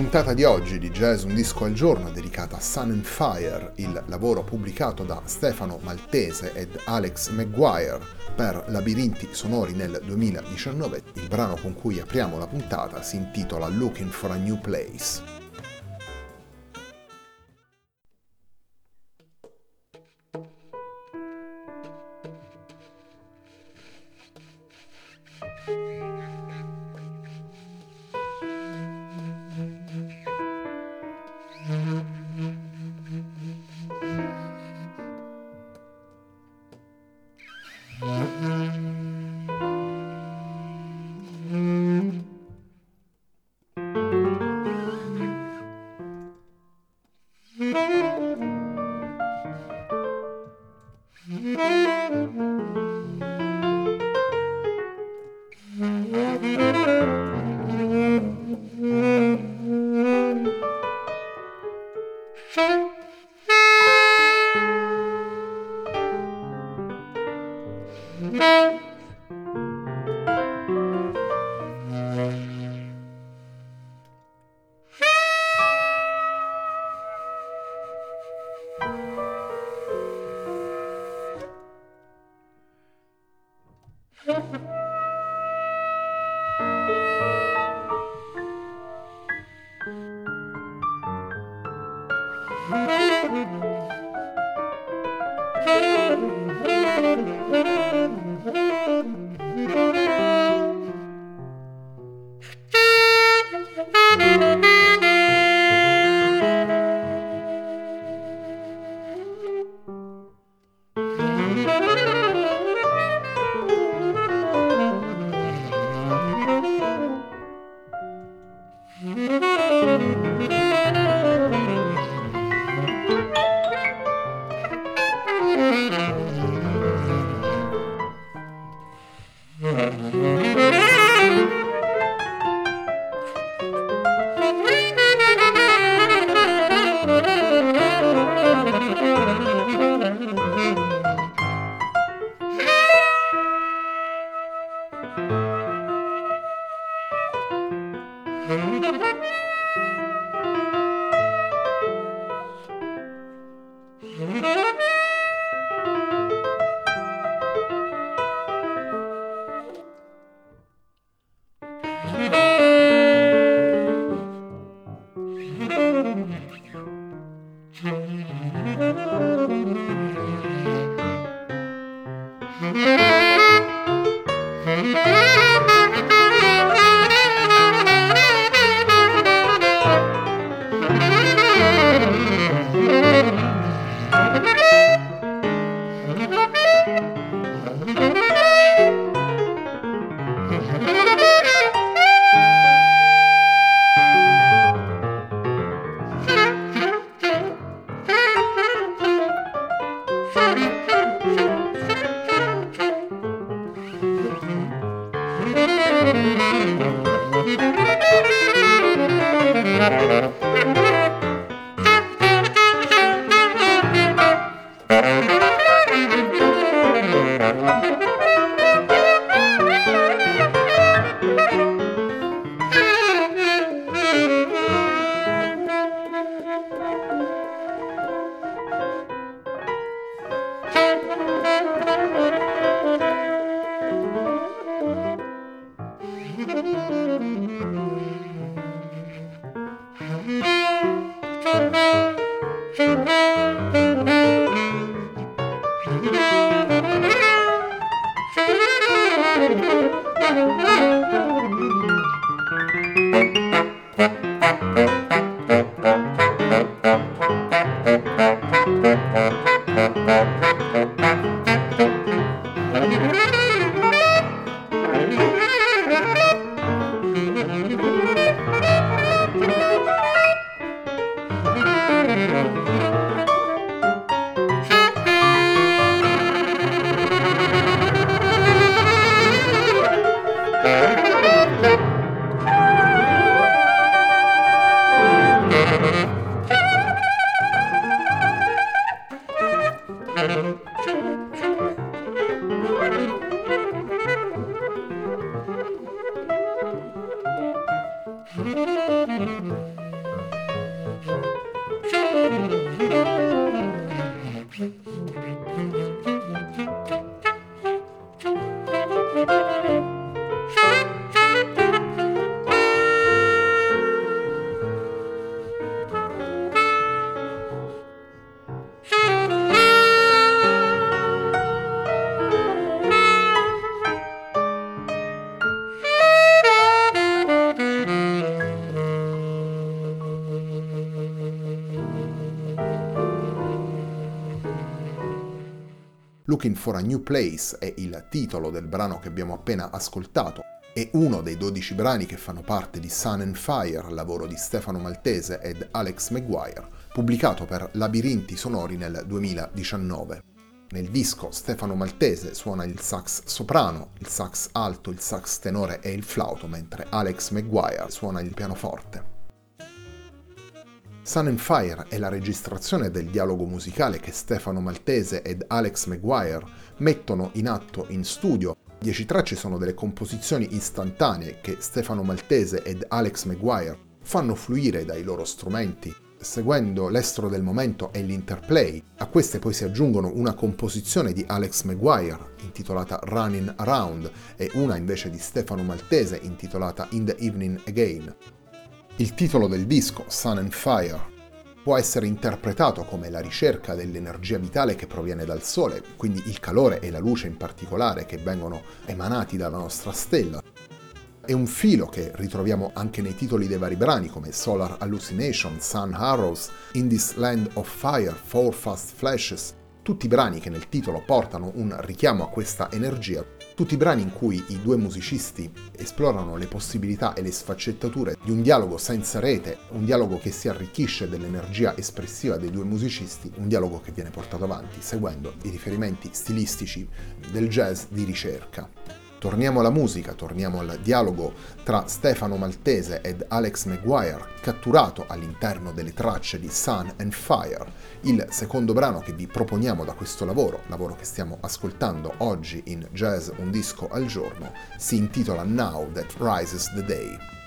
Puntata di oggi di Jazz Un disco al giorno dedicata a Sun and Fire, il lavoro pubblicato da Stefano Maltese ed Alex Maguire per Labirinti sonori nel 2019. Il brano con cui apriamo la puntata si intitola Looking for a New Place. Música Looking for a New Place è il titolo del brano che abbiamo appena ascoltato. È uno dei 12 brani che fanno parte di Sun and Fire, lavoro di Stefano Maltese ed Alex Maguire, pubblicato per Labirinti Sonori nel 2019. Nel disco Stefano Maltese suona il sax soprano, il sax alto, il sax tenore e il flauto, mentre Alex Maguire suona il pianoforte. Sun and Fire è la registrazione del dialogo musicale che Stefano Maltese ed Alex Maguire mettono in atto in studio. Dieci tracce sono delle composizioni istantanee che Stefano Maltese ed Alex Maguire fanno fluire dai loro strumenti, seguendo l'estro del momento e l'interplay. A queste poi si aggiungono una composizione di Alex Maguire intitolata Running Around e una invece di Stefano Maltese intitolata In the Evening Again. Il titolo del disco, Sun and Fire, può essere interpretato come la ricerca dell'energia vitale che proviene dal Sole, quindi il calore e la luce in particolare che vengono emanati dalla nostra stella. È un filo che ritroviamo anche nei titoli dei vari brani come Solar Hallucination, Sun Arrows, In This Land of Fire, Four Fast Flashes, tutti brani che nel titolo portano un richiamo a questa energia tutti i brani in cui i due musicisti esplorano le possibilità e le sfaccettature di un dialogo senza rete, un dialogo che si arricchisce dell'energia espressiva dei due musicisti, un dialogo che viene portato avanti seguendo i riferimenti stilistici del jazz di ricerca. Torniamo alla musica, torniamo al dialogo tra Stefano Maltese ed Alex Maguire, catturato all'interno delle tracce di Sun and Fire, il secondo brano che vi proponiamo da questo lavoro, lavoro che stiamo ascoltando oggi in Jazz Un disco al giorno, si intitola Now That Rises the Day.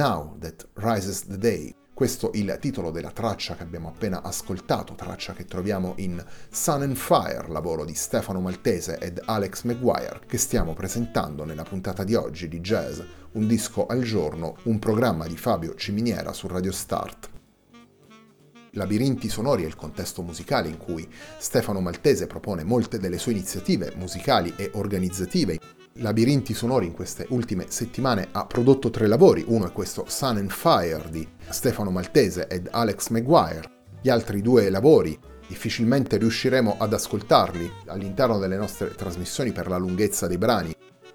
Now That Rises the Day. Questo è il titolo della traccia che abbiamo appena ascoltato, traccia che troviamo in Sun and Fire, lavoro di Stefano Maltese ed Alex Maguire, che stiamo presentando nella puntata di oggi di Jazz, un disco al giorno, un programma di Fabio Ciminiera su Radio Start. Labirinti sonori è il contesto musicale in cui Stefano Maltese propone molte delle sue iniziative musicali e organizzative. Labirinti Sonori in queste ultime settimane ha prodotto tre lavori, uno è questo Sun and Fire di Stefano Maltese ed Alex Maguire, gli altri due lavori difficilmente riusciremo ad ascoltarli all'interno delle nostre trasmissioni per la lunghezza dei brani,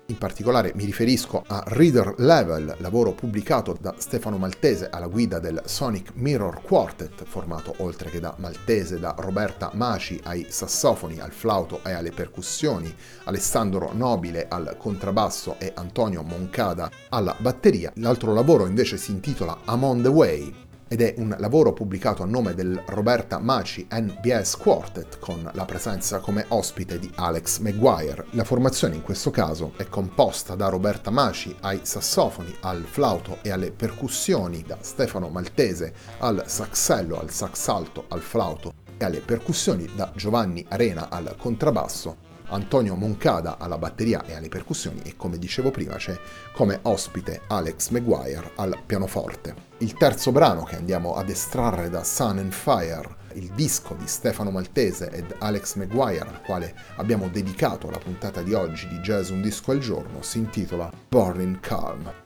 in particolare mi riferisco a Reader Level, lavoro pubblicato da Stefano Maltese alla guida del Sonic Mirror Quartet, formato oltre che da Maltese da Roberta Maci ai sassofoni, al flauto e alle percussioni, Alessandro Nobile al contrabbasso e Antonio Moncada alla batteria. L'altro lavoro invece si intitola I'm on the Way, ed è un lavoro pubblicato a nome del Roberta Maci NBS Quartet con la presenza come ospite di Alex Maguire. La formazione in questo caso è composta da Roberta Maci ai sassofoni, al flauto e alle percussioni, da Stefano Maltese al saxello, al sax alto, al flauto e alle percussioni, da Giovanni Arena al contrabbasso Antonio Moncada alla batteria e alle percussioni e come dicevo prima c'è come ospite Alex Maguire al pianoforte. Il terzo brano che andiamo ad estrarre da Sun and Fire, il disco di Stefano Maltese ed Alex Maguire al quale abbiamo dedicato la puntata di oggi di Jazz Un Disco al Giorno, si intitola Burning Calm.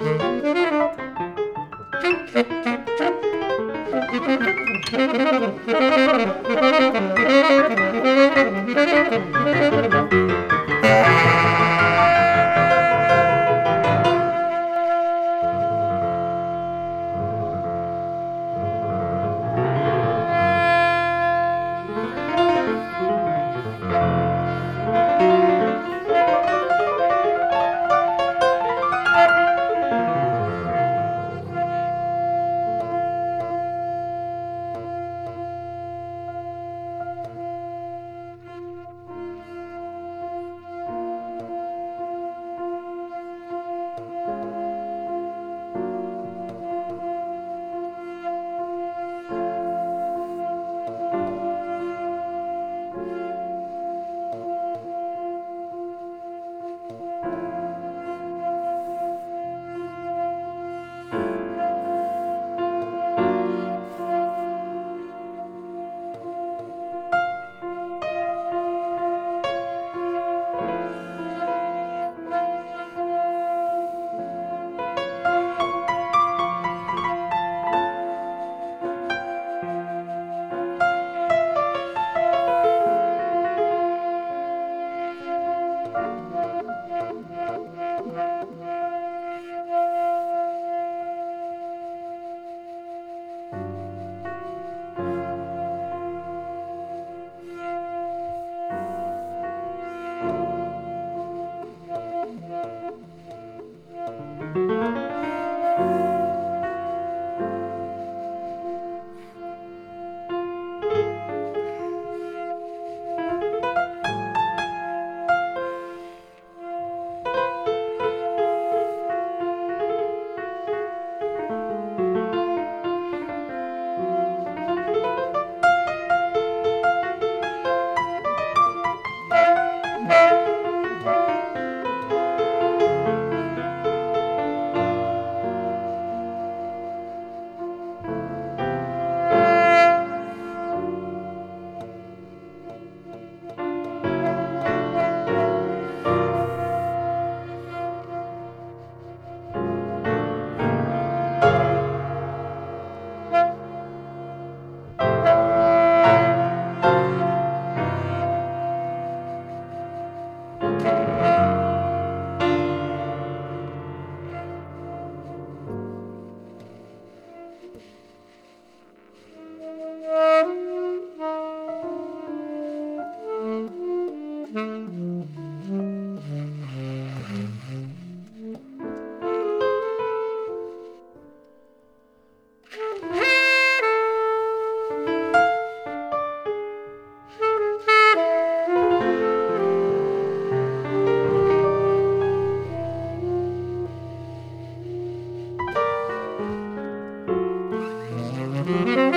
Thank you. Burning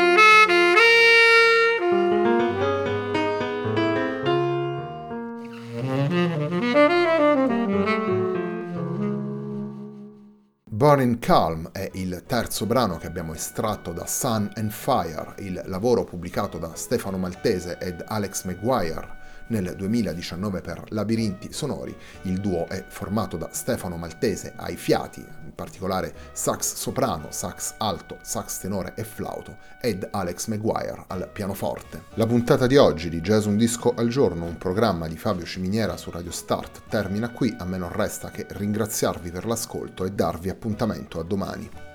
Calm è il terzo brano che abbiamo estratto da Sun and Fire, il lavoro pubblicato da Stefano Maltese ed Alex Maguire nel 2019 per Labirinti Sonori. Il duo è formato da Stefano Maltese ai fiati, in particolare sax soprano, sax alto, sax tenore e flauto, ed Alex Maguire al pianoforte. La puntata di oggi di Jazz Un Disco al Giorno, un programma di Fabio Ciminiera su Radio Start, termina qui. A me non resta che ringraziarvi per l'ascolto e darvi appuntamento a domani.